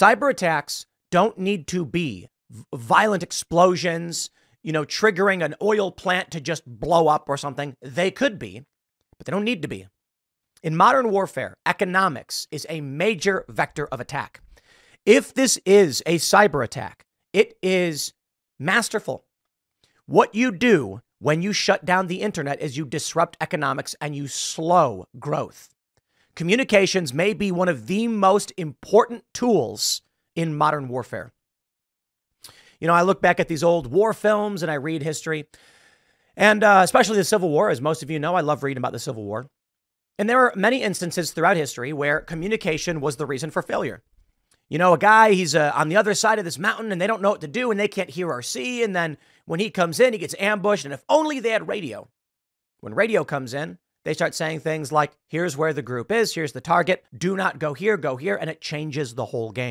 Cyber attacks don't need to be violent explosions, you know, triggering an oil plant to just blow up or something. They could be, but they don't need to be. In modern warfare, economics is a major vector of attack. If this is a cyber attack, it is masterful. What you do when you shut down the internet is you disrupt economics and you slow growth. Communications may be one of the most important tools in modern warfare. You know, I look back at these old war films and I read history, and uh, especially the Civil War. As most of you know, I love reading about the Civil War. And there are many instances throughout history where communication was the reason for failure. You know, a guy, he's uh, on the other side of this mountain and they don't know what to do and they can't hear or see. And then when he comes in, he gets ambushed. And if only they had radio. When radio comes in, they start saying things like, here's where the group is, here's the target, do not go here, go here. And it changes the whole game.